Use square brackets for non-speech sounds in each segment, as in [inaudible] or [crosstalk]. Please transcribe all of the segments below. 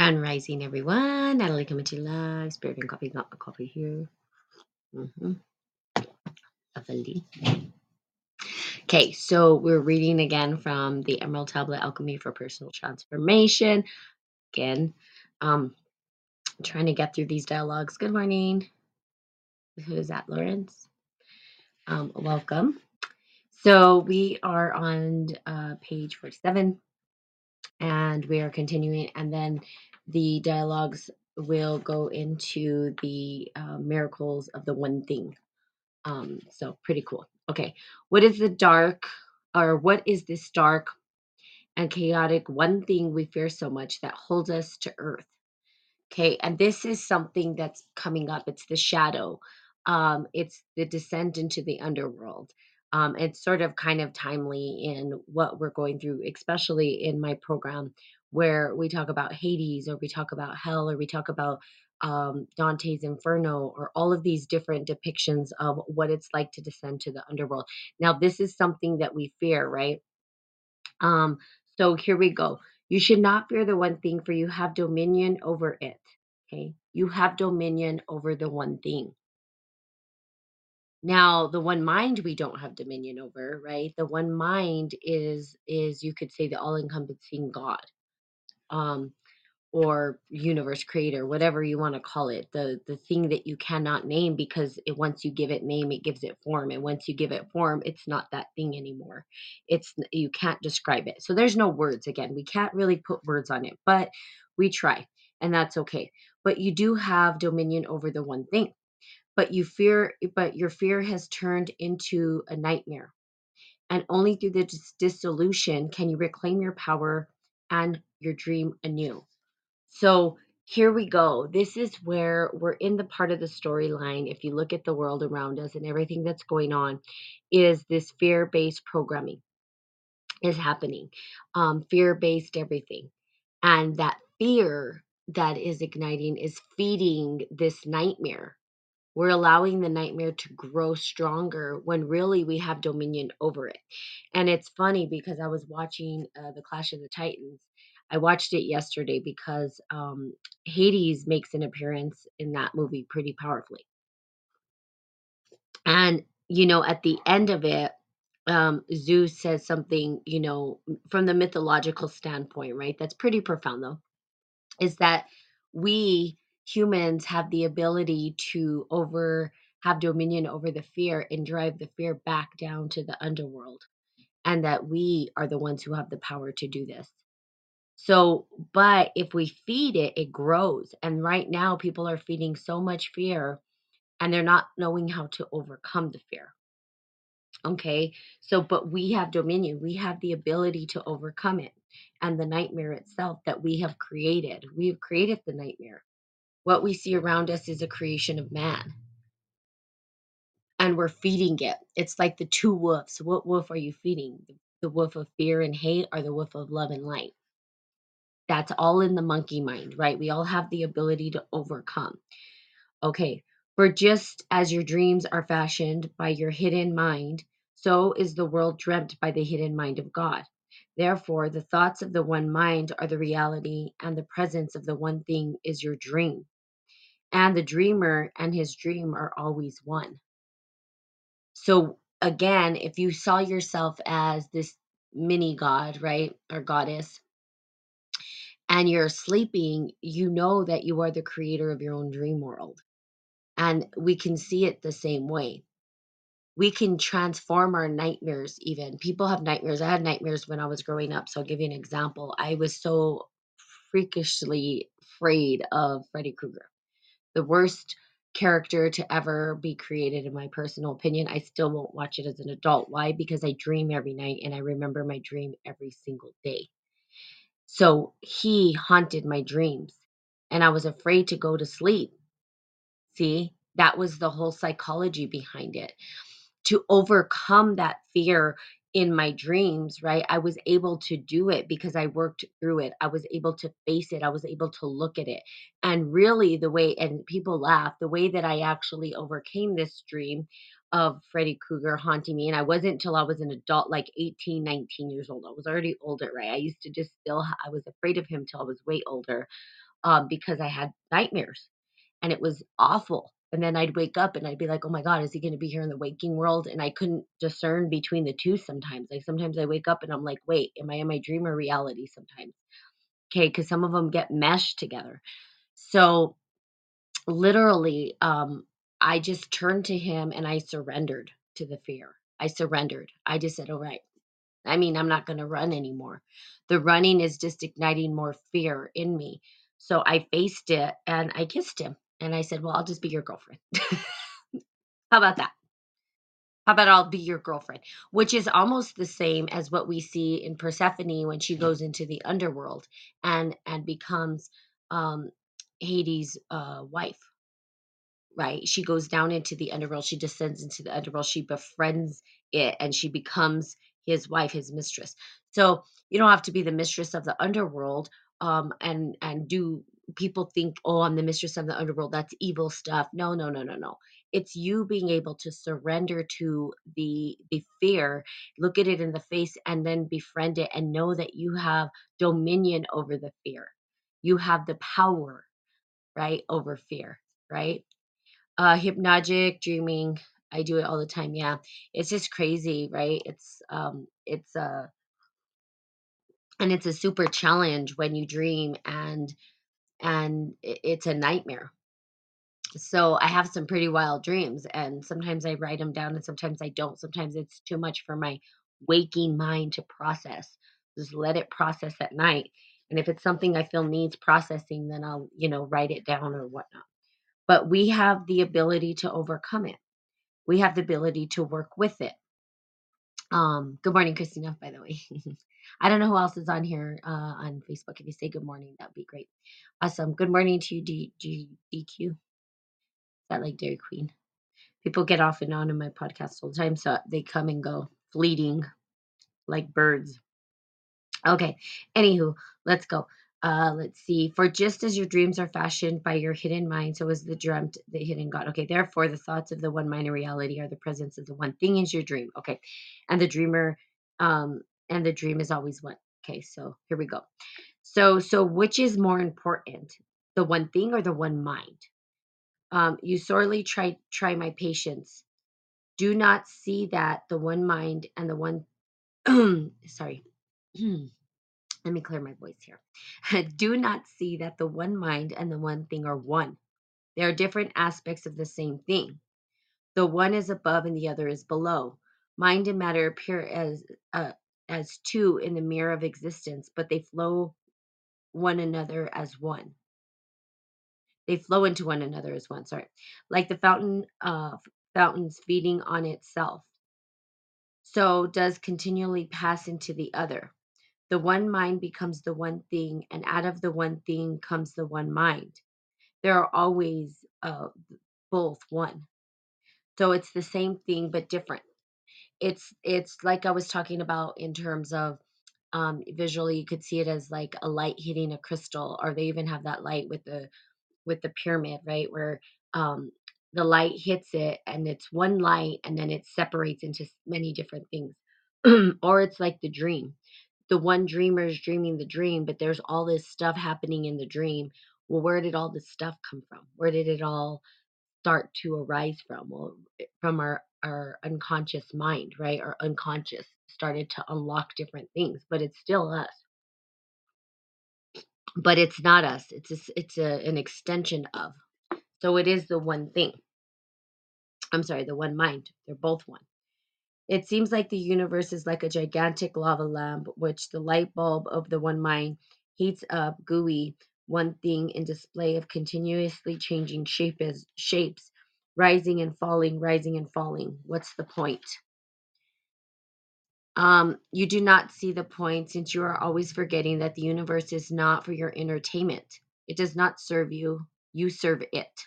Grand rising, everyone. Natalie coming to live. Spirit and coffee, got my coffee here. Mm-hmm. Lovely. Okay, so we're reading again from the Emerald Tablet Alchemy for Personal Transformation. Again, um, trying to get through these dialogues. Good morning. Who is that, Lawrence? Um, welcome. So we are on uh, page 47 and we are continuing, and then the dialogues will go into the uh, miracles of the one thing. Um, so pretty cool. Okay, what is the dark, or what is this dark and chaotic one thing we fear so much that holds us to earth? Okay, and this is something that's coming up. It's the shadow. Um, it's the descent into the underworld. Um, it's sort of kind of timely in what we're going through, especially in my program where we talk about Hades or we talk about hell or we talk about um, Dante's Inferno or all of these different depictions of what it's like to descend to the underworld. Now, this is something that we fear, right? Um, so here we go. You should not fear the one thing, for you have dominion over it. Okay. You have dominion over the one thing. Now, the one mind we don't have dominion over, right? The one mind is is you could say the all-encompassing God. Um, or universe creator whatever you want to call it the the thing that you cannot name because it, once you give it name it gives it form and once you give it form it's not that thing anymore. It's you can't describe it. So there's no words again. We can't really put words on it but we try and that's okay. But you do have dominion over the one thing but you fear but your fear has turned into a nightmare. And only through the dis- dissolution can you reclaim your power and your dream anew so here we go. This is where we're in the part of the storyline. If you look at the world around us and everything that's going on, is this fear based programming is happening, um, fear based everything. And that fear that is igniting is feeding this nightmare. We're allowing the nightmare to grow stronger when really we have dominion over it. And it's funny because I was watching uh, the Clash of the Titans I watched it yesterday because um, Hades makes an appearance in that movie pretty powerfully. And, you know, at the end of it, um, Zeus says something, you know, from the mythological standpoint, right? That's pretty profound, though, is that we humans have the ability to over have dominion over the fear and drive the fear back down to the underworld and that we are the ones who have the power to do this so, but if we feed it, it grows. And right now, people are feeding so much fear and they're not knowing how to overcome the fear. Okay. So, but we have dominion, we have the ability to overcome it and the nightmare itself that we have created. We have created the nightmare. What we see around us is a creation of man and we're feeding it. It's like the two wolves. What wolf are you feeding? The wolf of fear and hate or the wolf of love and light? That's all in the monkey mind, right? We all have the ability to overcome. Okay, for just as your dreams are fashioned by your hidden mind, so is the world dreamt by the hidden mind of God. Therefore, the thoughts of the one mind are the reality, and the presence of the one thing is your dream. And the dreamer and his dream are always one. So, again, if you saw yourself as this mini god, right, or goddess, and you're sleeping, you know that you are the creator of your own dream world. And we can see it the same way. We can transform our nightmares, even. People have nightmares. I had nightmares when I was growing up. So I'll give you an example. I was so freakishly afraid of Freddy Krueger, the worst character to ever be created, in my personal opinion. I still won't watch it as an adult. Why? Because I dream every night and I remember my dream every single day. So he haunted my dreams and I was afraid to go to sleep. See, that was the whole psychology behind it. To overcome that fear in my dreams, right? I was able to do it because I worked through it. I was able to face it. I was able to look at it. And really, the way, and people laugh, the way that I actually overcame this dream of Freddy Krueger haunting me. And I wasn't until I was an adult, like 18, 19 years old. I was already older, right? I used to just still, I was afraid of him till I was way older. um, because I had nightmares and it was awful. And then I'd wake up and I'd be like, oh my God, is he going to be here in the waking world? And I couldn't discern between the two sometimes. Like sometimes I wake up and I'm like, wait, am I in my dream or reality sometimes? Okay, because some of them get meshed together. So literally, um, I just turned to him and I surrendered to the fear. I surrendered. I just said, all right. I mean, I'm not going to run anymore. The running is just igniting more fear in me. So I faced it and I kissed him and I said, well, I'll just be your girlfriend. [laughs] How about that? How about I'll be your girlfriend? Which is almost the same as what we see in Persephone when she goes into the underworld and and becomes um Hades' uh, wife right? She goes down into the underworld. She descends into the underworld. She befriends it and she becomes his wife, his mistress. So you don't have to be the mistress of the underworld um, and and do people think, oh, I'm the mistress of the underworld. That's evil stuff. No, no, no, no, no. It's you being able to surrender to the the fear, look at it in the face, and then befriend it, and know that you have dominion over the fear. You have the power, right, over fear, right? Uh, hypnagogic dreaming. I do it all the time. Yeah. It's just crazy, right? It's um it's uh and it's a super challenge when you dream and and it's a nightmare. So I have some pretty wild dreams and sometimes I write them down and sometimes I don't. Sometimes it's too much for my waking mind to process. Just let it process at night. And if it's something I feel needs processing, then I'll, you know, write it down or whatnot. But we have the ability to overcome it. we have the ability to work with it. Um, good morning, Christina, by the way. [laughs] I don't know who else is on here uh, on Facebook. If you say good morning, that'd be great. Awesome. Good morning to you, DQ. Is that like Dairy Queen? People get off and on in my podcast all the time, so they come and go, fleeting like birds. Okay. Anywho, let's go. Uh, let's see. For just as your dreams are fashioned by your hidden mind, so is the dreamt the hidden God. Okay. Therefore, the thoughts of the one mind in reality are the presence of the one thing is your dream. Okay. And the dreamer, um, and the dream is always one. Okay. So here we go. So, so which is more important, the one thing or the one mind? Um, you sorely try try my patience. Do not see that the one mind and the one [clears throat] sorry. [clears throat] Let me clear my voice here. [laughs] Do not see that the one mind and the one thing are one. They are different aspects of the same thing. The one is above and the other is below. Mind and matter appear as uh, as two in the mirror of existence, but they flow one another as one. They flow into one another as one. Sorry, like the fountain uh, fountains feeding on itself. So does continually pass into the other. The one mind becomes the one thing, and out of the one thing comes the one mind. There are always uh, both one. So it's the same thing but different. It's it's like I was talking about in terms of um, visually, you could see it as like a light hitting a crystal, or they even have that light with the with the pyramid, right? Where um, the light hits it and it's one light and then it separates into many different things. [clears throat] or it's like the dream. The one dreamer is dreaming the dream, but there's all this stuff happening in the dream. Well, where did all this stuff come from? Where did it all start to arise from? Well, eh, from our our unconscious mind, right? Our unconscious started to unlock different things, but it's still us. But it's not us. It's a, it's a, an extension of. So it is the one thing. I'm sorry, the one mind. They're both one. It seems like the universe is like a gigantic lava lamp, which the light bulb of the one mind heats up, gooey, one thing in display of continuously changing shape as, shapes, rising and falling, rising and falling. What's the point? Um, you do not see the point since you are always forgetting that the universe is not for your entertainment. It does not serve you, you serve it.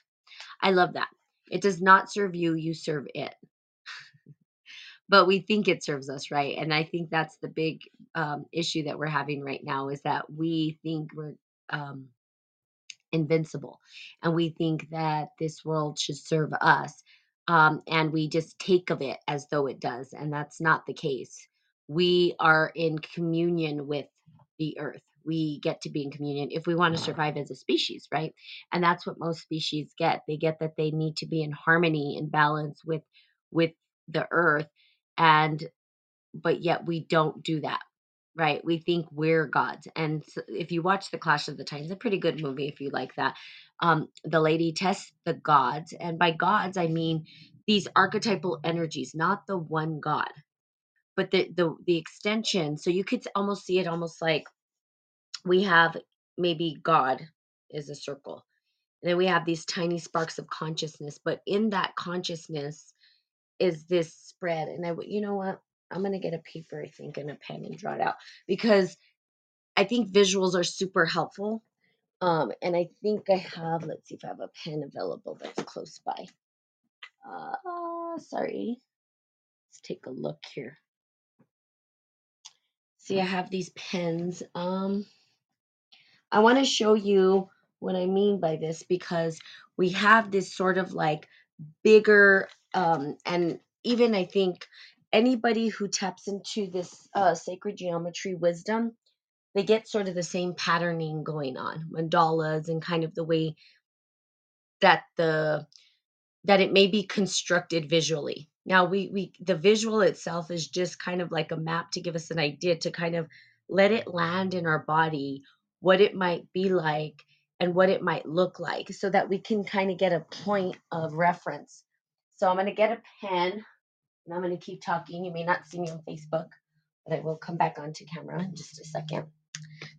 I love that. It does not serve you, you serve it. But we think it serves us, right? And I think that's the big um, issue that we're having right now is that we think we're um, invincible and we think that this world should serve us. Um, and we just take of it as though it does. And that's not the case. We are in communion with the earth. we get to be in communion if we want to survive as a species, right? And that's what most species get. They get that they need to be in harmony and balance with with the earth and but yet we don't do that right? We think we're gods and so if you watch the clash of the titans a pretty good movie if you like that um the lady tests the gods and by gods i mean these archetypal energies not the one god but the the the extension so you could almost see it almost like we have maybe god is a circle and then we have these tiny sparks of consciousness but in that consciousness is this spread and i w- you know what? I'm going to get a paper i think and a pen and draw it out because i think visuals are super helpful um and i think i have let's see if i have a pen available that's close by. Uh sorry. Let's take a look here. See i have these pens um i want to show you what i mean by this because we have this sort of like bigger um and even i think anybody who taps into this uh sacred geometry wisdom they get sort of the same patterning going on mandalas and kind of the way that the that it may be constructed visually. Now we we the visual itself is just kind of like a map to give us an idea to kind of let it land in our body what it might be like and what it might look like so that we can kind of get a point of reference so i'm going to get a pen and i'm going to keep talking you may not see me on facebook but i will come back onto camera in just a second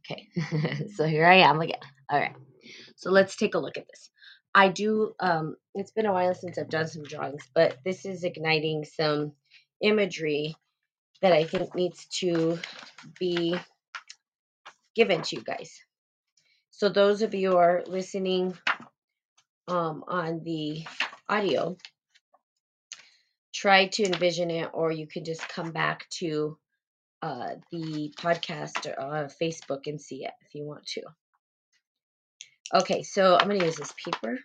okay [laughs] so here i am again all right so let's take a look at this. I do, um, it's been a while since I've done some drawings, but this is igniting some imagery that I think needs to be given to you guys. So those of you are listening um, on the audio, try to envision it, or you can just come back to uh, the podcast or uh, Facebook and see it if you want to. Okay, so I'm going to use this paper.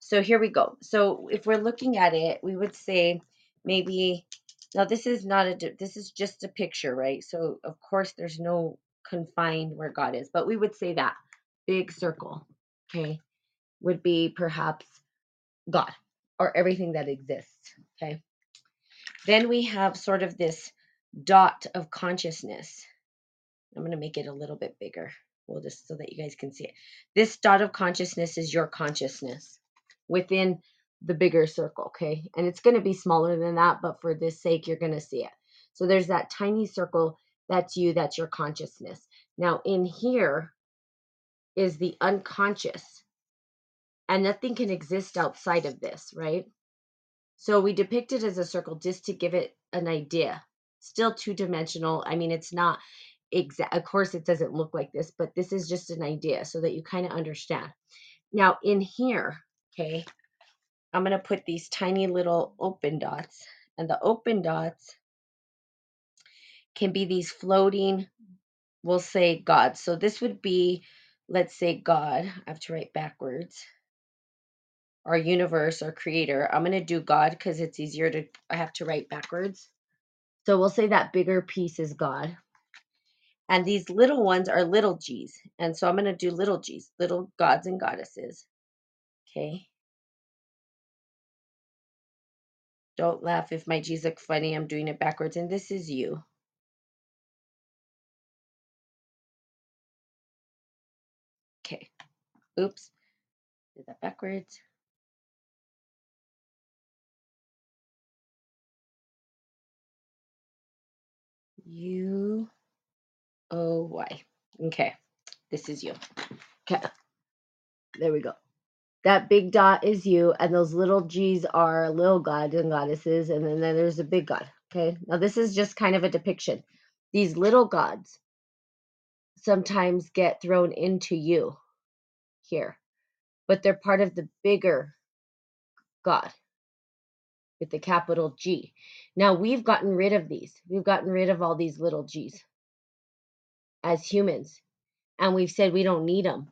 So here we go. So if we're looking at it, we would say maybe now this is not a this is just a picture, right? So of course there's no confined where God is, but we would say that big circle, okay, would be perhaps God or everything that exists, okay? Then we have sort of this dot of consciousness. I'm going to make it a little bit bigger. Well, just so that you guys can see it. This dot of consciousness is your consciousness within the bigger circle, okay? And it's going to be smaller than that, but for this sake, you're going to see it. So there's that tiny circle that's you, that's your consciousness. Now, in here is the unconscious, and nothing can exist outside of this, right? So we depict it as a circle just to give it an idea. Still two dimensional. I mean, it's not exact. Of course, it doesn't look like this, but this is just an idea so that you kind of understand. Now, in here, okay, I'm going to put these tiny little open dots. And the open dots can be these floating, we'll say God. So this would be, let's say God. I have to write backwards. Our universe, our creator. I'm going to do God because it's easier to, I have to write backwards. So we'll say that bigger piece is God. And these little ones are little g's. And so I'm going to do little g's, little gods and goddesses. Okay. Don't laugh if my G's look funny. I'm doing it backwards. And this is you. Okay. Oops. Did that backwards. U O Y. Okay. This is you. Okay. There we go. That big dot is you, and those little G's are little gods and goddesses, and then, then there's a big god. Okay. Now, this is just kind of a depiction. These little gods sometimes get thrown into you here, but they're part of the bigger God with the capital G. Now, we've gotten rid of these. We've gotten rid of all these little G's as humans, and we've said we don't need them.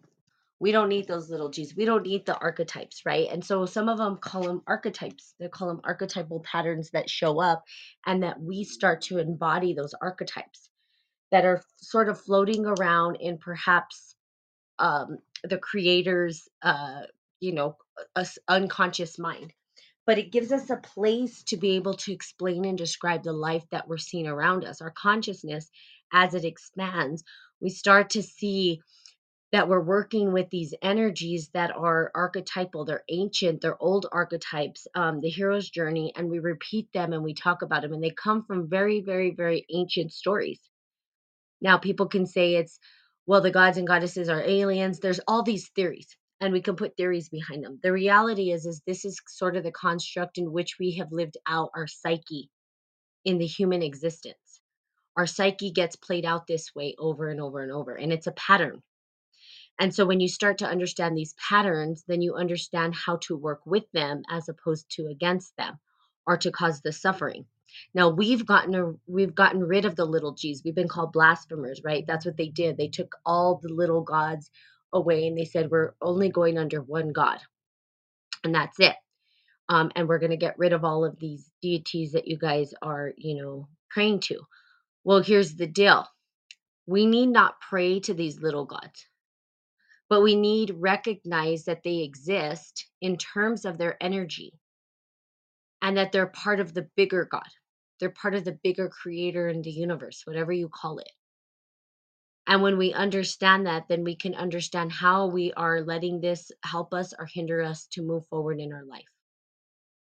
We don't need those little G's. We don't need the archetypes, right? And so some of them call them archetypes. They call them archetypal patterns that show up and that we start to embody those archetypes. that are sort of floating around in perhaps um, the creator's, uh, you know, unconscious mind. But it gives us a place to be able to explain and describe the life that we're seeing around us. Our consciousness, as it expands, we start to see that we're working with these energies that are archetypal they're ancient they're old archetypes um, the hero's journey and we repeat them and we talk about them and they come from very very very ancient stories. Now people can say it's well the gods and goddesses are aliens. There's all these theories and we can put theories behind them the reality is is this is sort of the construct in which we have lived out our psyche in the human existence our psyche gets played out this way over and over and over and it's a pattern and so when you start to understand these patterns, then you understand how to work with them as opposed to against them or to cause the suffering. Now we've gotten a, we've gotten rid of the little g's. We've been called blasphemers, right? That's what they did. They took all the little gods away and they said we're only going under one God. And that's it. Um, and we're going to get rid of all of these deities that you guys are, you know, praying to. Well, here's the deal. We need not pray to these little gods but we need recognize that they exist in terms of their energy and that they're part of the bigger god they're part of the bigger creator in the universe whatever you call it and when we understand that then we can understand how we are letting this help us or hinder us to move forward in our life.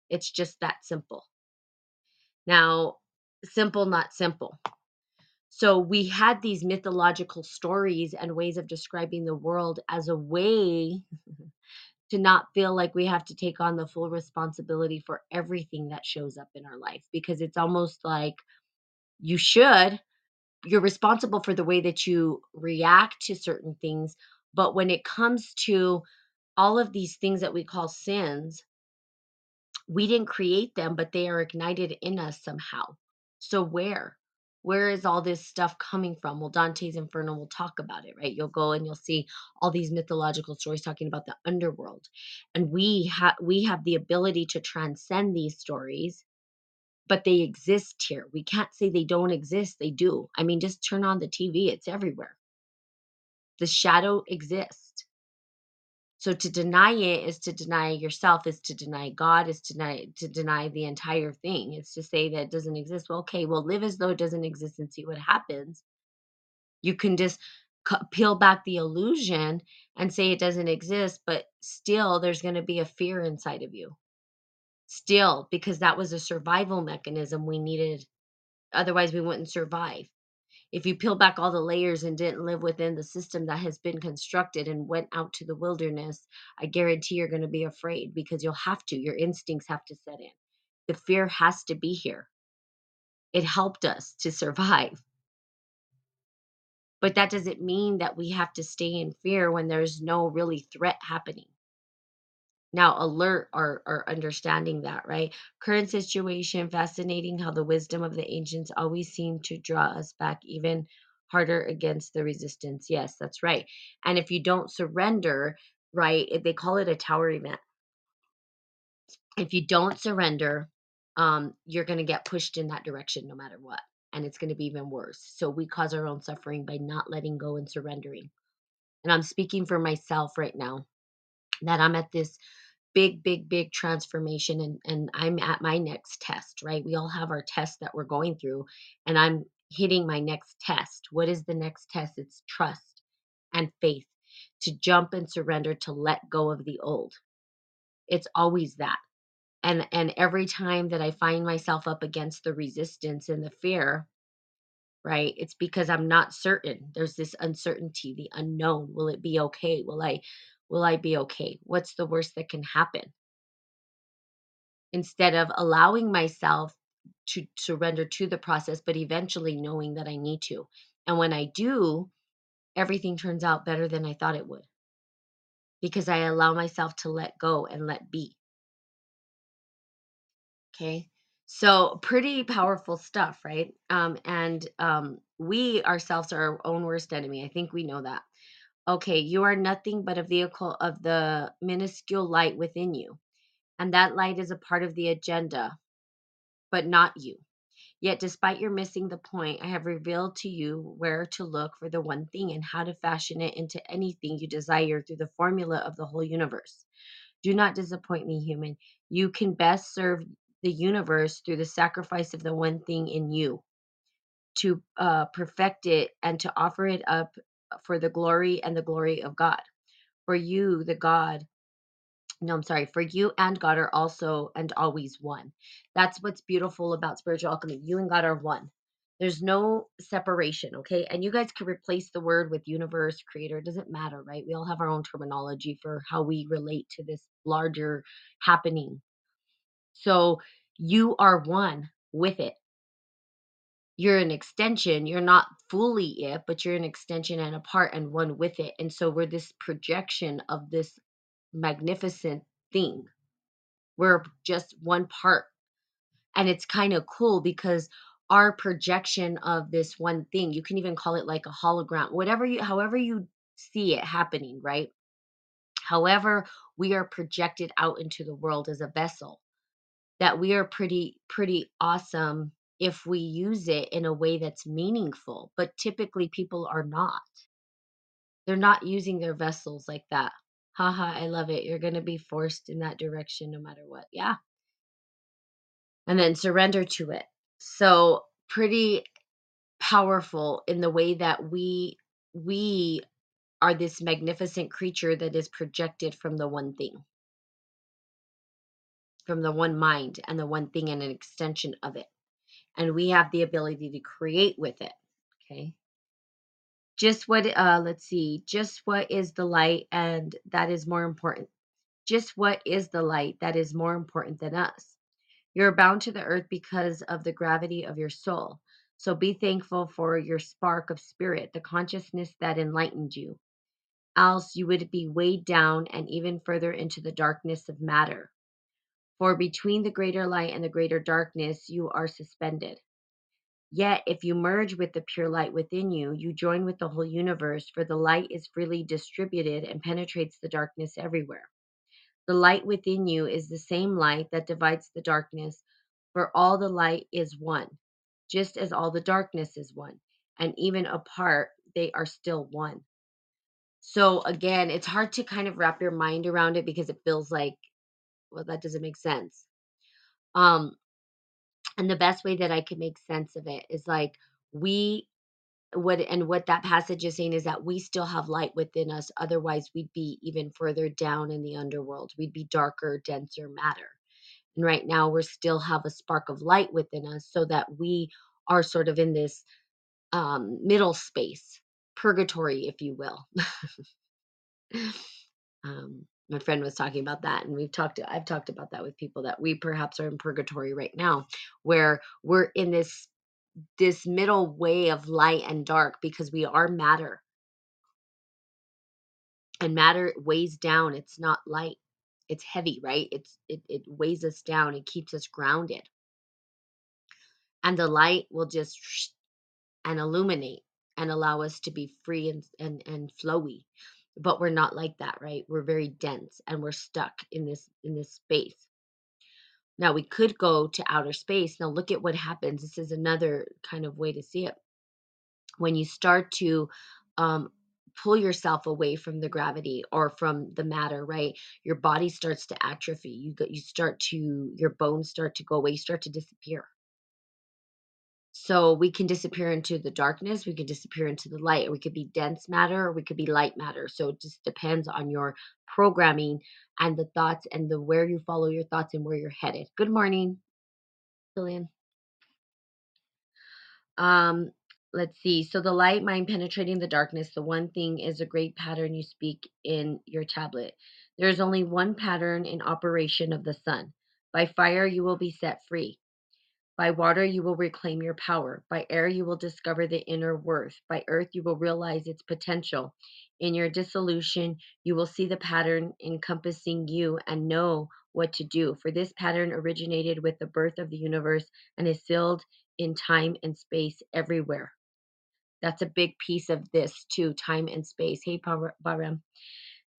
It's just that simple. Now simple not simple. So we had these mythological stories and ways of describing the world as a way [laughs] to not feel like we have to take on the full responsibility for everything that shows up in our life because it's almost like you should you're responsible for the way that you react to certain things but when it comes to all of these things that we call sins we didn't create them, but they are ignited in us somehow. So where? Where is all this stuff coming from? Well, Dante's Inferno will talk about it, right? You'll go and you'll see all these mythological stories talking about the underworld. And we have we have the ability to transcend these stories, but they exist here. We can't say they don't exist. They do. I mean, just turn on the TV, it's everywhere. The shadow exists so to deny it is to deny yourself, is to deny God, is to deny to deny the entire thing. It's to say that it doesn't exist. Well, okay, well, live as though it doesn't exist and see what happens. You can just peel back the illusion and say it doesn't exist, but still there's going to be a fear inside of you. Still, because that was a survival mechanism we needed. Otherwise, we wouldn't survive if you peel back all the layers and didn't live within the system that has been constructed and went out to the wilderness, I guarantee you're going to be afraid because you'll have to. Your instincts have to set in. The fear has to be here. It helped us to survive. But that doesn't mean that we have to stay in fear when there's no really threat happening. Now, alert or, or understanding that, right? Current situation, fascinating how the wisdom of the ancients always seem to draw us back even harder against the resistance. Yes, that's right. And if you don't surrender, right, they call it a tower event. If you don't surrender, um, you're going to get pushed in that direction no matter what. And it's going to be even worse. So we cause our own suffering by not letting go and surrendering. And I'm speaking for myself right now that I'm at this big big big transformation and and i'm at my next test right? We all have our test that we're going through and i'm hitting my next test. What is the next test? It's trust and faith to jump and surrender to let go of the old. It's always that. And and every time that i find myself up against the resistance and the fear right it's because i'm not certain. There's this uncertainty the unknown. Will it be okay? Will i will i be okay what's the worst that can happen instead of allowing myself to surrender to the process, but eventually knowing that I need to. And when I do, everything turns out better than I thought it would because I allow myself to let go and let be. Okay. So, pretty powerful stuff, right? Um, and um, we ourselves are our own worst enemy. I think we know that. Okay, you are nothing but a vehicle of the minuscule light within you. And that light is a part of the agenda, but not you. Yet, despite your missing the point, I have revealed to you where to look for the one thing and how to fashion it into anything you desire through the formula of the whole universe. Do not disappoint me, human. You can best serve the universe through the sacrifice of the one thing in you to uh, perfect it and to offer it up for the glory and the glory of God. For you, the God, no, I'm sorry, for you and God are also and always one. That's what's beautiful about spiritual alchemy. You and God are one. There's no separation, okay? And you guys can replace the word with universe, creator, it doesn't matter, right? We all have our own terminology for how we relate to this larger happening. So you are one with it you're an extension. You're not fully it, but you're an extension and a part and one with it. And so we're this projection of this magnificent thing. We're just one part. And it's kind of cool because our projection of this one thing, you can even call it like a hologram, whatever you, however you see it happening, right? However, we are projected out into the world as a vessel that we are pretty pretty awesome if we use it in a way that's meaningful but typically people are not. They're not using their vessels like that. Haha i love it. You're going to be forced in that direction no matter what. Yeah. And then surrender to it. So pretty powerful in the way that we we are this magnificent creature that is projected from the one thing. From the one mind and the one thing and an extension of it and we have the ability to create with it okay? Just what uh let's see just what is the light and that is more important. Just what is the light that is more important than us? You're bound to the earth because of the gravity of your soul. So be thankful for your spark of spirit the consciousness that enlightened you. Else you would be weighed down and even further into the darkness of matter for between the greater light and the greater darkness you are suspended Yet, if you merge with the pure light within you, you join with the whole universe, for the light is freely distributed and penetrates the darkness everywhere. The light within you is the same light that divides the darkness, for all the light is one, just as all the darkness is one. And even apart, they are still one. So, again, it's hard to kind of wrap your mind around it because it feels like, well, that doesn't make sense. Um, and the best way that I can make sense of it is like we what and what that passage is saying is that we still have light within us otherwise we'd be even further down in the underworld. We'd be darker denser matter. And right now we still have a spark of light within us so that we are sort of in this um, middle space purgatory if you will. [laughs] Um, my friend was talking about that and we've talked i've talked about that with people that we perhaps are in purgatory right now where we're in this this middle way of light and dark because we are matter. And matter weighs down it's not light it's heavy right? It's it, it weighs us down it keeps us grounded. And the light will just and illuminate and allow us to be free and and, and flowy but we're not like that right? We're very dense and we're stuck in this in this space. Now we could go to outer space. Now look at what happens. This is another kind of way to see it. When you start to um, pull yourself away from the gravity or from the matter right? Your body starts to atrophy. You go, you start to your bones start to go away. You start to disappear so we can disappear into the darkness we can disappear into the light we could be dense matter we could be light matter so it just depends on your programming and the thoughts and the where you follow your thoughts and where you're headed good morning Jillian. Um, let's see. So the light mind penetrating the darkness, the one thing is a great pattern you speak in your tablet. There is only one pattern in operation of the sun. By fire you will be set free. By water you will reclaim your power. By air you will discover the inner worth. By earth you will realize its potential. In your dissolution, you will see the pattern encompassing you and know what to do. For this pattern originated with the birth of the universe and is sealed in time and space everywhere. That's a big piece of this too time and space. Hey, Baram.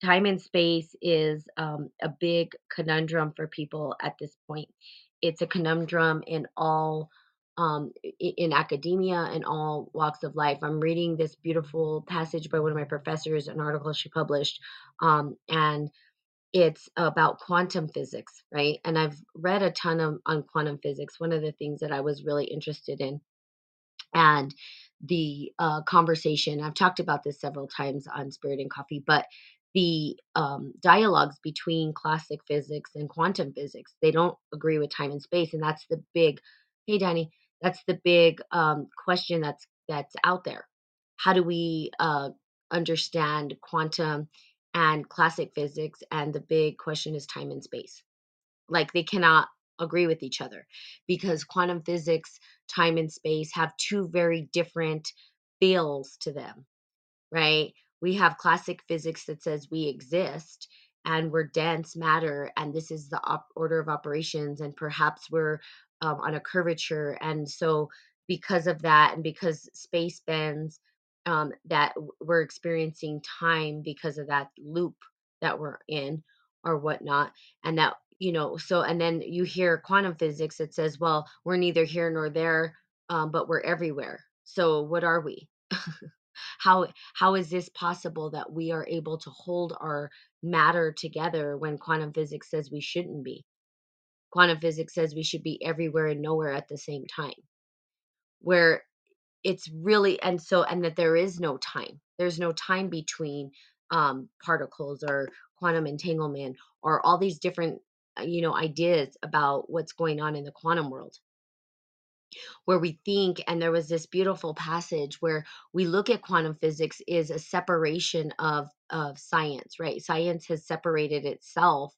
Time and space is um, a big conundrum for people at this point. It's a conundrum in all um, in academia and all walks of life. I'm reading this beautiful passage by one of my professors, an article she published, um, and it's about quantum physics, right? And I've read a ton of, on quantum physics. One of the things that I was really interested in and the uh, conversation. I've talked about this several times on Spirit and Coffee, but the um, dialogues between classic physics and quantum physics, they don't agree with time and space, and that's the big. Hey, Danny, that's the big um, question that's that's out there. How do we uh, understand quantum and classic physics? And the big question is time and space. Like they cannot agree with each other because quantum physics, time and space have two very different feels to them, right? We have classic physics that says we exist and we're dense matter and this is the op- order of operations and perhaps we're um, on a curvature and so because of that and because space bends um, that we're experiencing time because of that loop that we're in or whatnot and that you know so and then you hear quantum physics that says well we're neither here nor there um, but we're everywhere so what are we [laughs] how how is this possible that we are able to hold our matter together when quantum physics says we shouldn't be? Quantum physics says we should be everywhere and nowhere at the same time. Where it's really and so and that there is no time. There's no time between um, particles or quantum entanglement or all these different uh, you know ideas about what's going on in the quantum world where we think and there was this beautiful passage where we look at quantum physics is a separation of of science right science has separated itself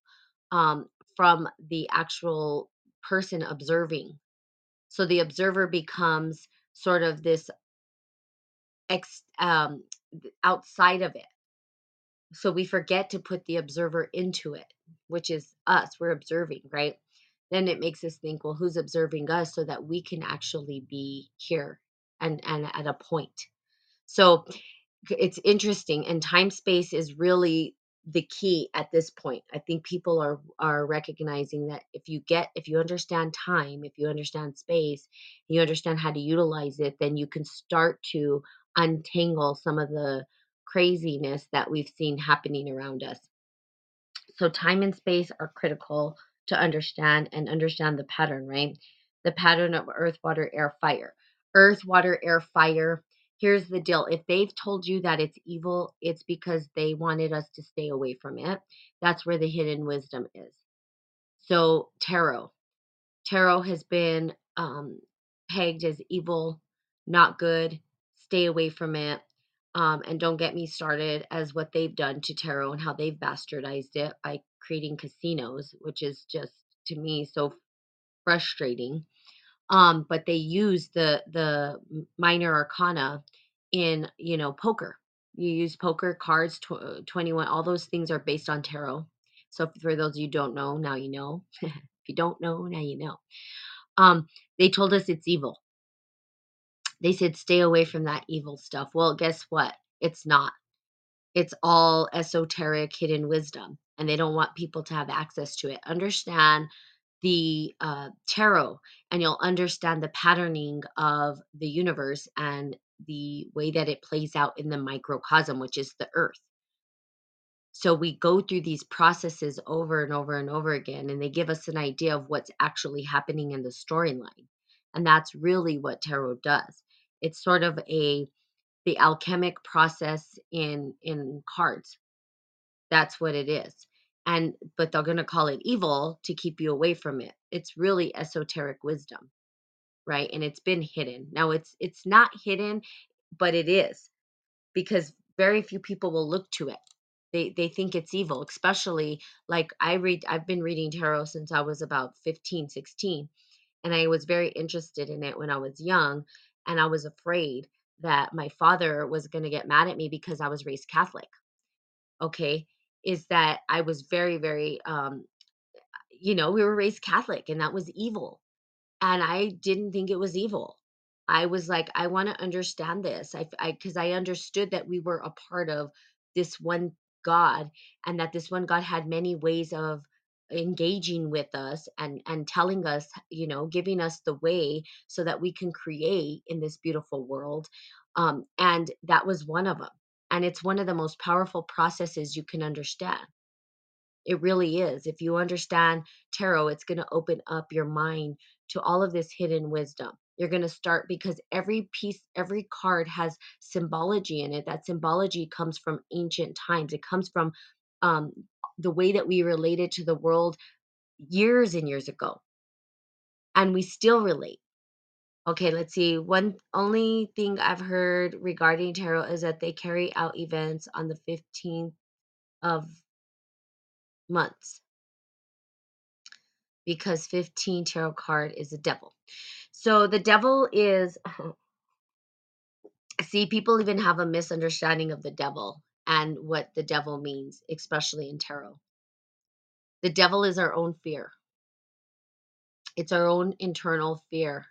um, from the actual person observing so the observer becomes sort of this ex, um, outside of it. So we forget to put the observer into it, which is us. We're observing, right? Then it makes us think, well, who's observing us so that we can actually be here and, and at a point. So it's interesting. And time space is really the key at this point. I think people are are recognizing that if you get if you understand time, if you understand space, you understand how to utilize it, then you can start to untangle some of the craziness that we've seen happening around us. So time and space are critical to understand and understand the pattern, right? The pattern of earth, water, air, fire. Earth, water, air, fire here's the deal if they've told you that it's evil, it's because they wanted us to stay away from it. That's where the hidden wisdom is. So, tarot. Tarot has been um, pegged as evil, not good, stay away from it. Um, and don't get me started as what they've done to tarot and how they've bastardized it by creating casinos, which is just to me so frustrating um, but they use the the minor arcana in you know poker. You use poker cards, tw- twenty one. All those things are based on tarot. So for those you don't know, now you know. [laughs] if you don't know, now you know. Um, they told us it's evil. They said stay away from that evil stuff. Well, guess what? It's not. It's all esoteric hidden wisdom, and they don't want people to have access to it. Understand the uh, tarot and you'll understand the patterning of the universe and the way that it plays out in the microcosm, which is the earth. So we go through these processes over and over and over again, and they give us an idea of what's actually happening in the storyline. And that's really what tarot does. It's sort of a the alchemic process in in cards. That's what it is and but they're going to call it evil to keep you away from it. It's really esoteric wisdom right? And it's been hidden. Now it's it's not hidden but it is because very few people will look to it. They they think it's evil especially like i read i've been reading tarot since i was about 15 16 and i was very interested in it when i was young and i was afraid that my father was going to get mad at me because i was raised catholic okay is that I was very, very, um, you know, we were raised Catholic and that was evil. And I didn't think it was evil. I was like, I want to understand this. I, I, cause I understood that we were a part of this one God and that this one God had many ways of engaging with us and and telling us you know giving us the way so that we can create in this beautiful world um and that was one of them and it's one of the most powerful processes you can understand. It really is if you understand tarot it's going to open up your mind to all of this hidden wisdom. You're going to start because every piece every card has symbology in it that symbology comes from ancient times. It comes from um, the way that we related to the world years and years ago. And we still relate okay let's see one only thing i've heard regarding tarot is that they carry out events on the 15th of months. Because 15 tarot card is the devil. So the devil is [clears throat] see people even have a misunderstanding of the devil and what the devil means especially in tarot. The devil is our own fear. It's our own internal fear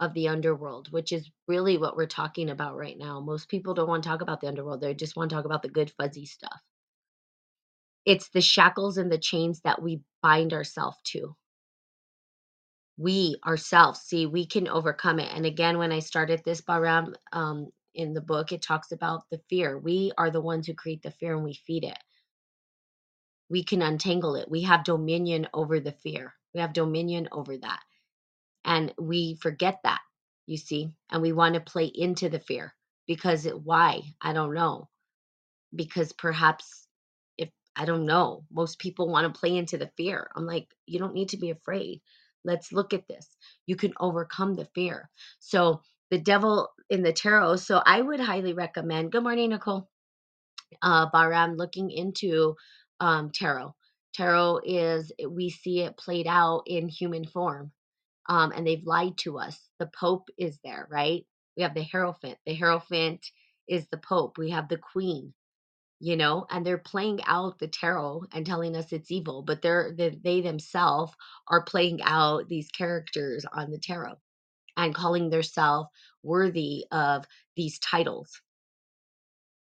of the underworld, which is really what we're talking about right now. Most people don't want to talk about the underworld. They just want to talk about the good, fuzzy stuff. It's the shackles and the chains that we bind ourselves to. We ourselves, see, we can overcome it. And again, when I started this Baram um, in the book, it talks about the fear. We are the ones who create the fear and we feed it. We can untangle it. We have dominion over the fear. We have dominion over that and we forget that you see and we want to play into the fear because it, why? I don't know. Because perhaps if i don't know most people want to play into the fear. I'm like you don't need to be afraid. Let's look at this. You can overcome the fear. So the devil in the tarot so i would highly recommend good morning nicole uh baram looking into um tarot. Tarot is we see it played out in human form um, and they've lied to us. The Pope is there, right? We have the Hierophant. The Hierophant is the Pope. We have the Queen, you know, and they're playing out the tarot and telling us it's evil, but they're they, they themselves are playing out these characters on the tarot and calling themselves worthy of these titles,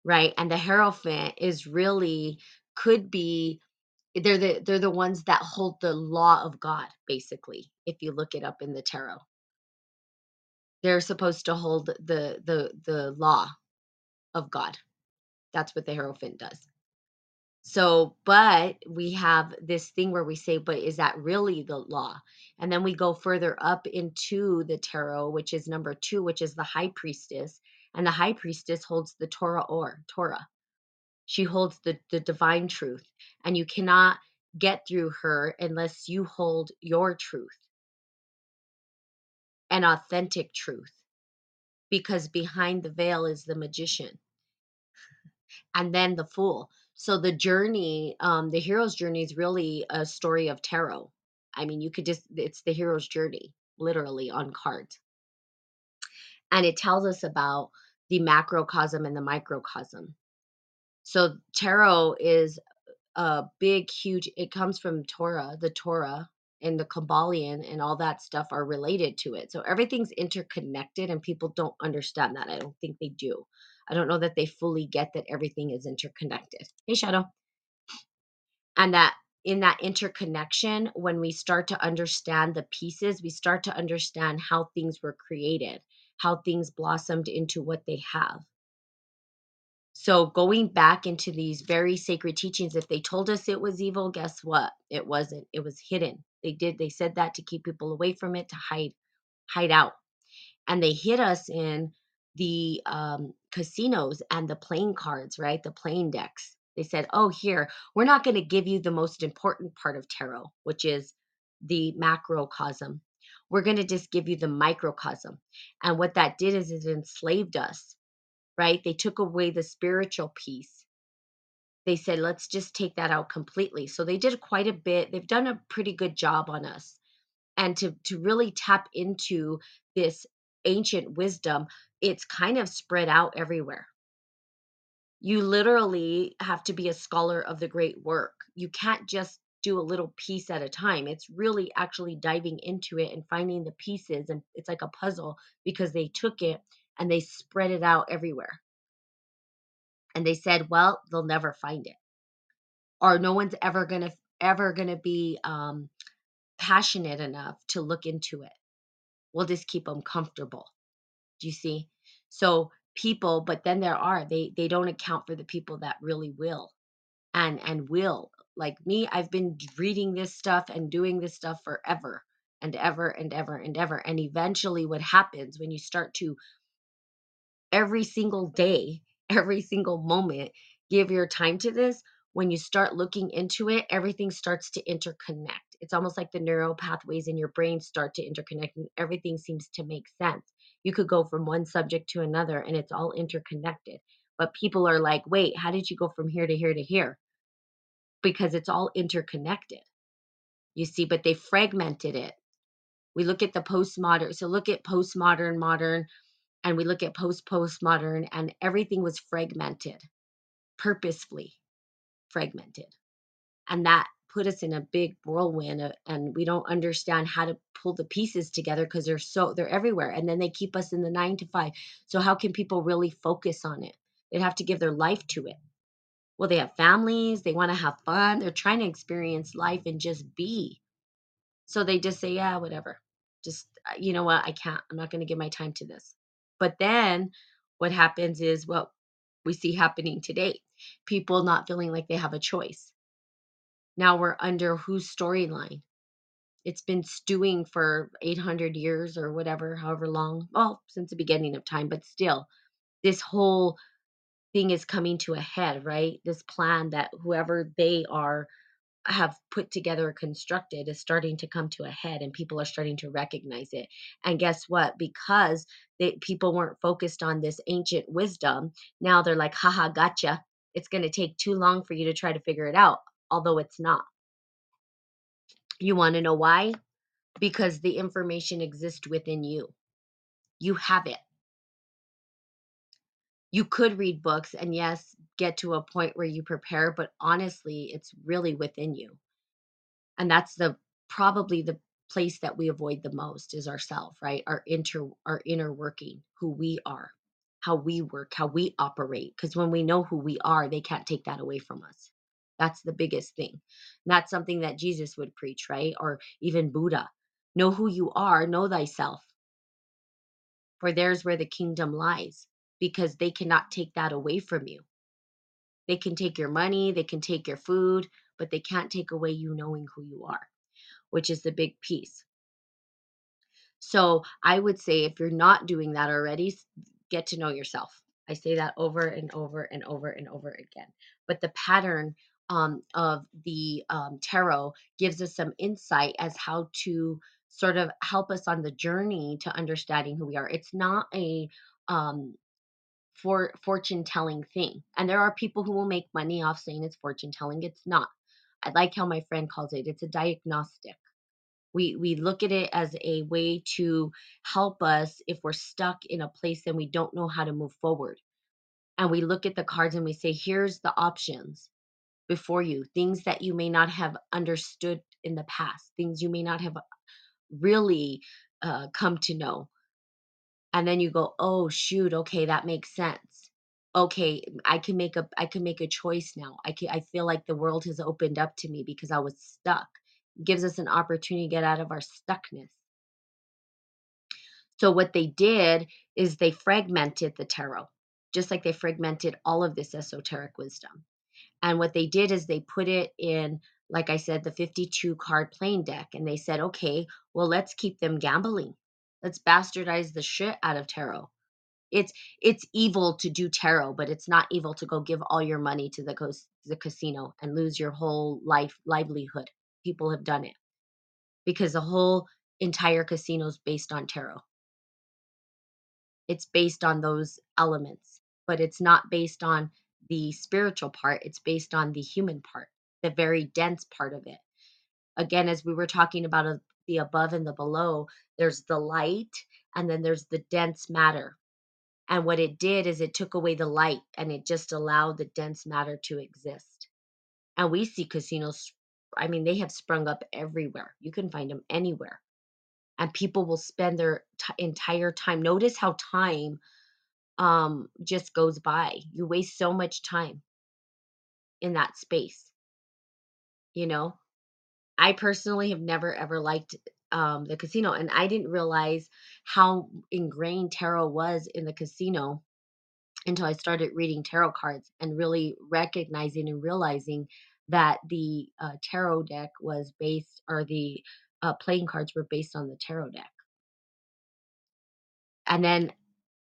right? And the Hierophant is really could be they're the they're the ones that hold the law of God, basically, if you look it up in the tarot. They're supposed to hold the the the law of God. That's what the Hierophant does. So, but we have this thing where we say, but is that really the law? And then we go further up into the tarot, which is number two, which is the high priestess. And the high priestess holds the Torah or Torah. She holds the, the divine truth, and you cannot get through her unless you hold your truth, an authentic truth, because behind the veil is the magician and then the fool. So the journey, um, the hero's journey is really a story of tarot. I mean, you could just, it's the hero's journey, literally on cards. And it tells us about the macrocosm and the microcosm. So tarot is a big, huge, it comes from Torah, the Torah and the Kybalion and all that stuff are related to it. So everything's interconnected and people don't understand that. I don't think they do. I don't know that they fully get that everything is interconnected. Hey, Shadow. And that in that interconnection, when we start to understand the pieces, we start to understand how things were created, how things blossomed into what they have. So going back into these very sacred teachings, if they told us it was evil, guess what? It wasn't. It was hidden. They did. They said that to keep people away from it, to hide, hide out, and they hid us in the um, casinos and the playing cards, right? The playing decks. They said, "Oh, here, we're not going to give you the most important part of tarot, which is the macrocosm. We're going to just give you the microcosm." And what that did is it enslaved us right? They took away the spiritual piece. They said, let's just take that out completely. So they did quite a bit. They've done a pretty good job on us. And to, to really tap into this ancient wisdom, it's kind of spread out everywhere. You literally have to be a scholar of the great work. You can't just do a little piece at a time. It's really actually diving into it and finding the pieces. And it's like a puzzle because they took it and they spread it out everywhere. And they said, well, they'll never find it. Or no one's ever going to ever going to be um, passionate enough to look into it. We'll just keep them comfortable. Do you see? So people, but then there are they they don't account for the people that really will and and will like me. I've been reading this stuff and doing this stuff forever and ever and ever and ever. And eventually, what happens when you start to every single day, [laughs] every single moment, give your time to this, when you start looking into it, everything starts to interconnect. It's almost like the neural pathways in your brain start to interconnect and everything seems to make sense. You could go from one subject to another and it's all interconnected. But people are like, wait, how did you go from here to here to here? Because it's all interconnected. You see, but they fragmented it. We look at the postmodern, so look at postmodern, modern, and we look at post postmodern, and everything was fragmented, purposefully fragmented. And that put us in a big whirlwind uh, and we don't understand how to pull the pieces together because they're so they're everywhere and then they keep us in the 9 to 5 so how can people really focus on it? They'd have to give their life to it. Well they have families they want to have fun they're trying to experience life and just be. So they just say yeah whatever. Just uh, you know what? I can't i'm not going to give my time to this but then what happens is what we see happening today people not feeling like they have a choice now we're under whose storyline? It's been stewing for 800 years or whatever, however long. Well, since the beginning of time, but still, this whole thing is coming to a head, right? This plan that whoever they are have put together constructed is starting to come to a head and people are starting to recognize it. And guess what? Because they, people weren't focused on this ancient wisdom, now they're like, haha, gotcha. It's going to take too long for you to try to figure it out although it's not. You want to know why? Because the information exists within you. You have it. You could read books and, yes, get to a point where you prepare, but honestly, it's really within you. And that's the probably the place that we avoid the most is ourself, right? Our inter our inner working, who we are, how we work, how we operate. Because when we know who we are, they can't take that away from us. That's the biggest thing. That's something that Jesus would preach, right? Or even Buddha. Know who you are, know thyself. For there's where the kingdom lies, because they cannot take that away from you. They can take your money, they can take your food, but they can't take away you knowing who you are, which is the big piece. So I would say if you're not doing that already, get to know yourself. I say that over and over and over and over again. But the pattern um, of the um, tarot gives us some insight as how to sort of help us on the journey to understanding who we are. It's not a um, for fortune telling thing, and there are people who will make money off saying it's fortune telling. It's not. I like how my friend calls it. It's a diagnostic. We we look at it as a way to help us if we're stuck in a place and we don't know how to move forward. And we look at the cards and we say, here's the options before you, things that you may not have understood in the past, things you may not have really uh, come to know. And then you go, oh shoot, okay, that makes sense. Okay, I can make a I can make a choice now. I can I feel like the world has opened up to me because I was stuck. It gives us an opportunity to get out of our stuckness. So what they did is they fragmented the tarot, just like they fragmented all of this esoteric wisdom. And what they did is they put it in, like I said, the 52 card playing deck. And they said, okay, well, let's keep them gambling. Let's bastardize the shit out of tarot. It's it's evil to do tarot, but it's not evil to go give all your money to the the casino and lose your whole life livelihood. People have done it because the whole entire casino is based on tarot. It's based on those elements, but it's not based on the spiritual part, it's based on the human part, the very dense part of it. Again, as we were talking about uh, the above and the below, there's the light and then there's the dense matter. And what it did is it took away the light and it just allowed the dense matter to exist. And we see casinos, I mean, they have sprung up everywhere. You can find them anywhere. And people will spend their t- entire time. Notice how time um, just goes by. You waste so much time in that space, you know? I personally have never ever liked um, the casino, and I didn't realize how ingrained tarot was in the casino until I started reading tarot cards and really recognizing and realizing that the uh, tarot deck was based, or the uh, playing cards were based on the tarot deck. And then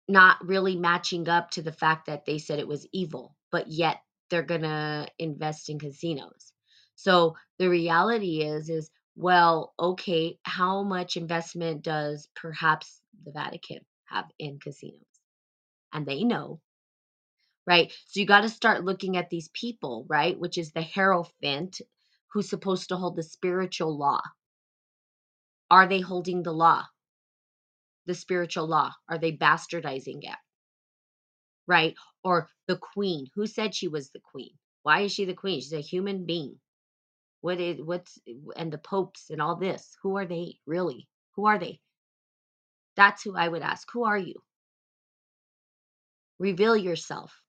not really matching up to the fact that they said it was evil, but yet they're going to invest in casinos. So the reality is is well, okay, how much investment does perhaps the Vatican have in casinos? And they know, right? So you got to start looking at these people, right? Which is the Hierophant who's supposed to hold the spiritual law. Are they holding the law? The spiritual law? Are they bastardizing it? right? Or the queen. Who said she was the queen? Why is she the queen? She's a human being. What is what's eh, and the popes and all this? Who are they really? Who are they? That's who I would ask. Who are you? Reveal yourself.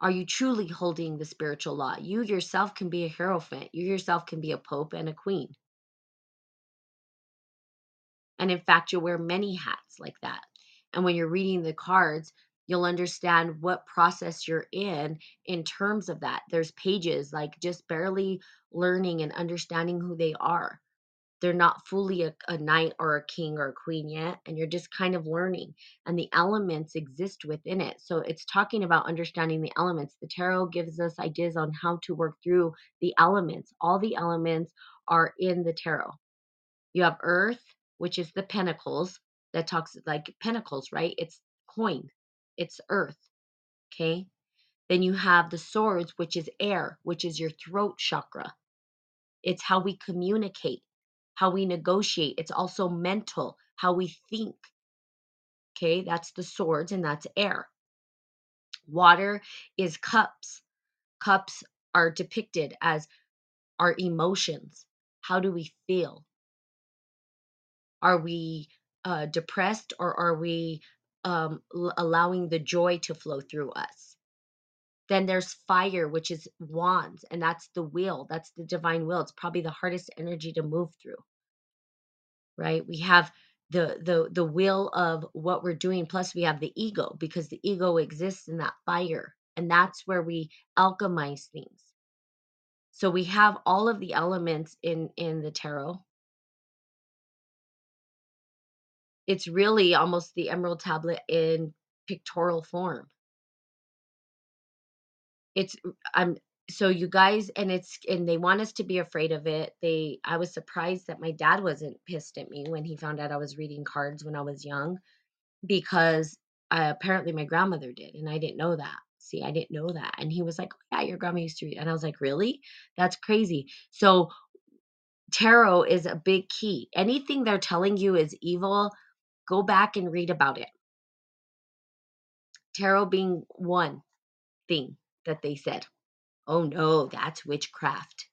Are you truly holding the spiritual law? You yourself can be a hierophant. You yourself can be a pope and a queen. And in fact, you'll wear many hats like that. And when you're reading the cards, you'll understand what process you're in in terms of that. There's pages like just barely learning and understanding who they are. They're not fully a, a knight or a king or a queen yet, and you're just kind of learning. And the elements exist within it. So it's talking about understanding the elements. The tarot gives us ideas on how to work through the elements. All the elements are in the tarot. You have earth, which is the pentacles that talks like pentacles, right? It's coin, it's earth. Okay. Then you have the swords, which is air, which is your throat chakra. It's how we communicate, how we negotiate. It's also mental, how we think. Okay. That's the swords, and that's air. Water is cups. Cups are depicted as our emotions. How do we feel? Are we uh, depressed or are we um, l- allowing the joy to flow through us? Then there's fire, which is wands, and that's the wheel. That's the divine will. It's probably the hardest energy to move through, right? We have the the the will of what we're doing, plus we have the ego because the ego exists in that fire, and that's where we alchemize things. So we have all of the elements in in the tarot It's really almost the emerald tablet in pictorial form. It's I'm so you guys and it's and they want us to be afraid of it. They I was surprised that my dad wasn't pissed at me when he found out I was reading cards when I was young because uh, apparently my grandmother did and I didn't know that. See, I didn't know that. And he was like, oh, "Yeah, your grandma used to read." And I was like, "Really? That's crazy." So tarot is a big key. Anything they're telling you is evil, go back and read about it. Tarot being one thing that they said. Oh no, that's witchcraft.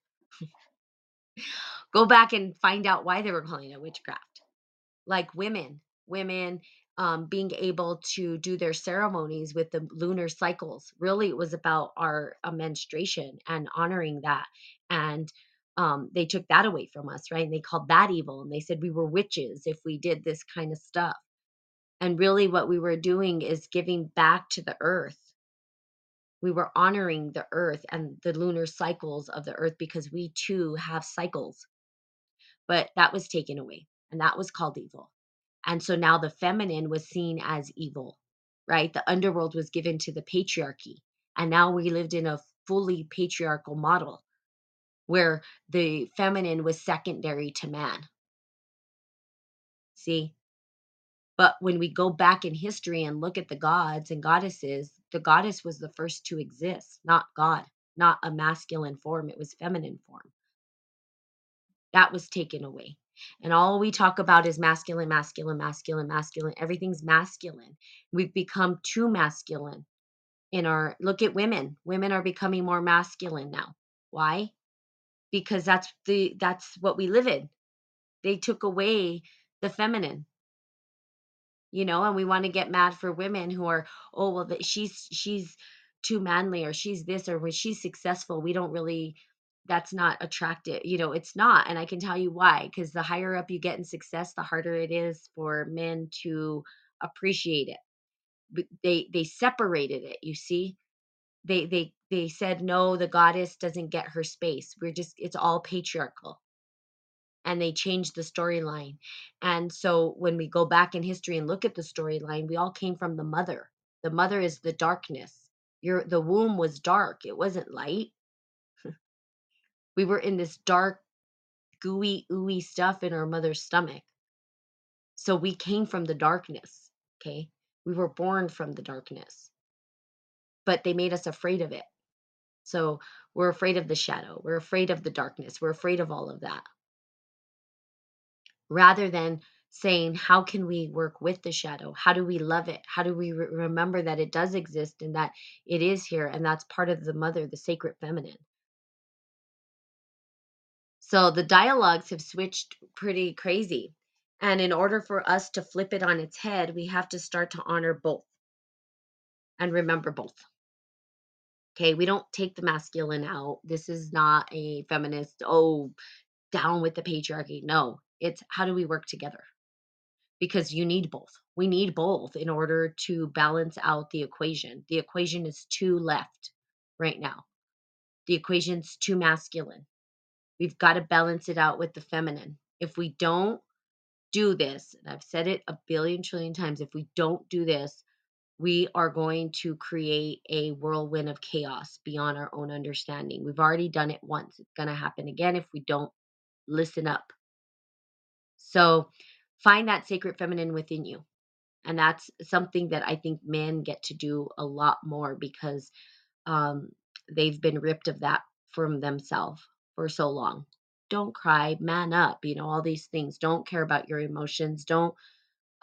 Go back and find out why they were calling it witchcraft. Like women, women um, being able to do their ceremonies with the lunar cycles. Really, it was about our uh, menstruation and honoring that. And um, they took that away from us, right? And they called that evil. And they said we were witches if we did this kind of stuff. And really, what we were doing is giving back to the earth. We were honoring the earth and the lunar cycles of the earth because we too have cycles. But that was taken away, and that was called evil. And so now the feminine was seen as evil, right? The underworld was given to the patriarchy. And now we lived in a fully patriarchal model where the feminine was secondary to man. See? But when we go back in history and look at the gods and goddesses, the goddess was the first to exist, not God, not a masculine form, it was feminine form. That was taken away. And all we talk about is masculine, masculine, masculine, masculine. Everything's masculine. We've become too masculine in our look at women. Women are becoming more masculine now. Why? Because that's the that's what we live in. They took away the feminine you know and we want to get mad for women who are oh well that she's she's too manly or she's this or when she's successful we don't really that's not attractive. You know, it's not. And I can tell you why. Because the higher up you get in success, the harder it is for men to appreciate it. They they separated it, you see? They they they said no, the goddess doesn't get her space. We're just it's all patriarchal. And they changed the storyline. And so when we go back in history and look at the storyline, we all came from the mother. The mother is the darkness. Your the womb was dark. It wasn't light. [laughs] We were in this dark gooey, ooey stuff in our mother's stomach. So we came from the darkness. Okay. We were born from the darkness, but they made us afraid of it. So we're afraid of the shadow. We're afraid of the darkness. We're afraid of all of that. Rather than saying, how can we work with the shadow? How do we love it? How do we re- remember that it does exist and that it is here? And that's part of the mother, the sacred feminine. So the dialogues have switched pretty crazy. And in order for us to flip it on its head, we have to start to honor both and remember both. Okay, we don't take the masculine out. This is not a feminist, oh, down with the patriarchy. No, it's how do we work together? Because you need both. We need both in order to balance out the equation. The equation is too left right now, the equation's too masculine. We've got to balance it out with the feminine. If we don't do this, and I've said it a billion trillion times, if we don't do this, we are going to create a whirlwind of chaos beyond our own understanding. We've already done it once. It's going to happen again if we don't listen up. So find that sacred feminine within you. And that's something that I think men get to do a lot more because um, they've been ripped of that from themselves for so long. Don't cry, man up, you know, all these things. Don't care about your emotions. Don't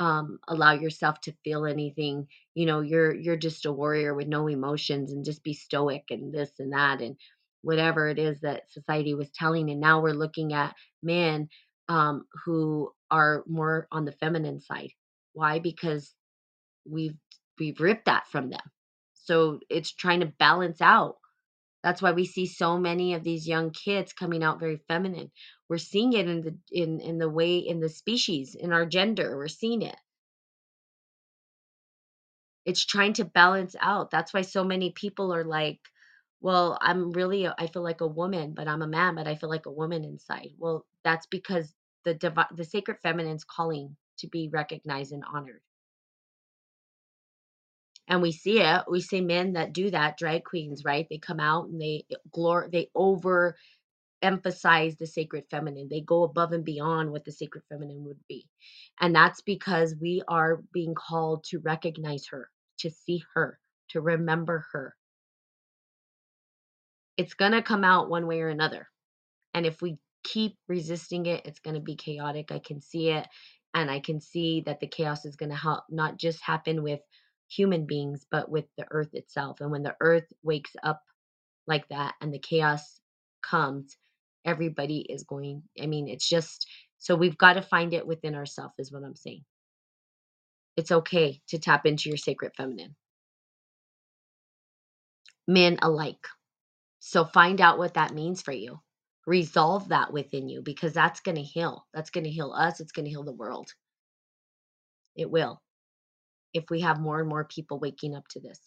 um allow yourself to feel anything. You know, you're you're just a warrior with no emotions and just be stoic and this and that and whatever it is that society was telling and now we're looking at men um who are more on the feminine side. Why? Because we've we've ripped that from them. So it's trying to balance out that's why we see so many of these young kids coming out very feminine. We're seeing it in the in in the way in the species, in our gender. We're seeing it. It's trying to balance out. That's why so many people are like, "Well, I'm really a- I feel like a woman, but I'm a man, but I feel like a woman inside." Well, that's because the divi- the sacred feminine's calling to be recognized and honored. And we see it. We see men that do that, drag queens, right? They come out and they eh, glor they over emphasize the sacred feminine. They go above and beyond what the sacred feminine would be. And that's because we are being called to recognize her, to see her, to remember her. It's going to come out one way or another. And if we keep resisting it, it's going to be chaotic. I can see it. And I can see that the chaos is going to help not just happen with human beings, but with the earth itself. And when the earth wakes up like that and the chaos comes, everybody is going. I mean, it's just so we've got to find it within ourselves, is what I'm saying. It's okay to tap into your sacred feminine, men alike. So find out what that means for you. Resolve that within you because that's going to heal. That's going to heal us. It's going to heal the world. It will if we have more and more people waking up to this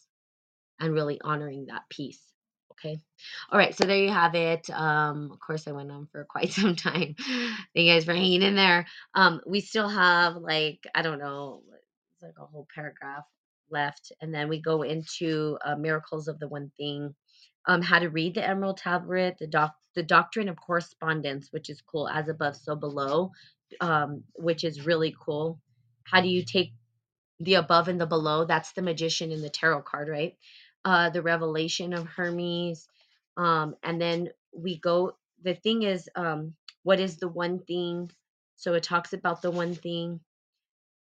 and really honoring that peace. Okay. All right. So there you have it. Um, of course, I went on for [laughs] quite some time. Thank you guys for hanging in there. Um, we still have like, I don't know, it's like a whole paragraph left. And then we go into uh, Miracles of the One Thing, um, how to read the Emerald Tablet, the, doc- the Doctrine of Correspondence, which is cool, as above, so below, um, which is really cool. How do you take the above and the below that's the magician in the tarot card right? Uh the revelation of hermes um and then we go the thing is um what is the one thing so it talks about the one thing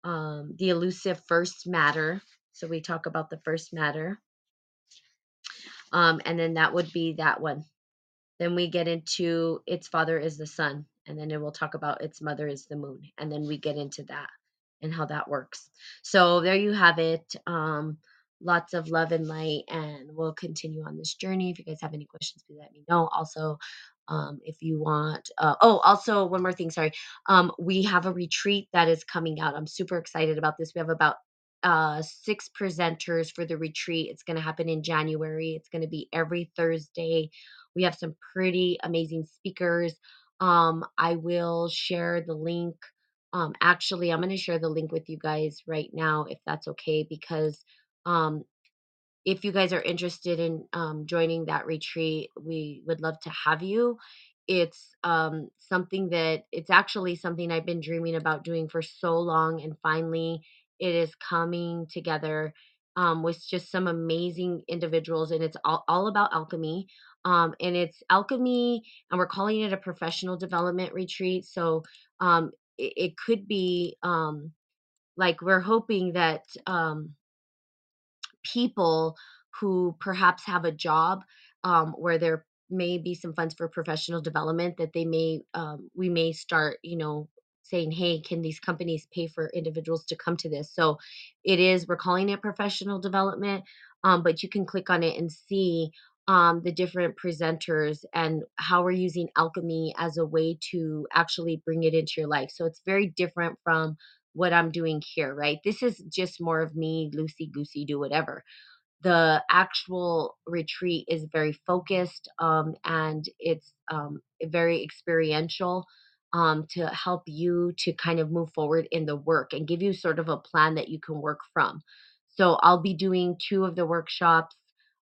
um the elusive first matter so we talk about the first matter. Um and then that would be that one. Then we get into its father is the sun, and then it will talk about its mother is the moon, and then we get into that and how that works. So there you have it. Um, lots of love and light, and we'll continue on this journey. If you guys have any questions, please let me know. Also, Um, if you want, uh, oh, also one more thing, sorry. Um, we have a retreat that is coming out. I'm super excited about this. We have about uh, six presenters for the retreat. It's going to happen in January. It's going to be every Thursday. We have some pretty amazing speakers. Um, I will share the link. Um, actually, I'm going to share the link with you guys right now, if that's okay, because um, if you guys are interested in um, joining that retreat, we would love to have you. It's um, something that it's actually something I've been dreaming about doing for so long, and finally it is coming together um, with just some amazing individuals, and it's all, all about alchemy. Um, and it's alchemy, and we're calling it a professional development retreat. So um, it, it could be um, like we're hoping that. Um, people who perhaps have a job um, where there may be some funds for professional development that they may um, we may start you know saying hey can these companies pay for individuals to come to this so it is we're calling it professional development um, but you can click on it and see um, the different presenters and how we're using alchemy as a way to actually bring it into your life so it's very different from what I'm doing here, right? This is just more of me, loosey goosey, do whatever. The actual retreat is very focused um, and it's um, very experiential um, to help you to kind of move forward in the work and give you sort of a plan that you can work from. So I'll be doing two of the workshops.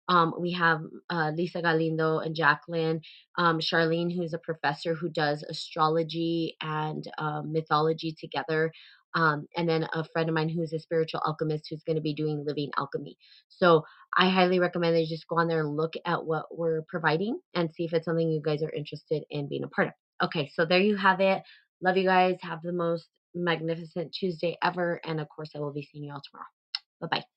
Um, we have uh, Lisa Galindo and Jacqueline, um, Charlene, who's a professor who does astrology and um, mythology together um, and then a friend of mine who's a spiritual alchemist who's going to be doing living alchemy. So I highly recommend that you just go on there and look at what we're providing and see if it's something you guys are interested in being a part of. Okay, so there you have it. Love you guys. Have the most magnificent Tuesday ever. And of course, I will be seeing you all tomorrow. Bye bye.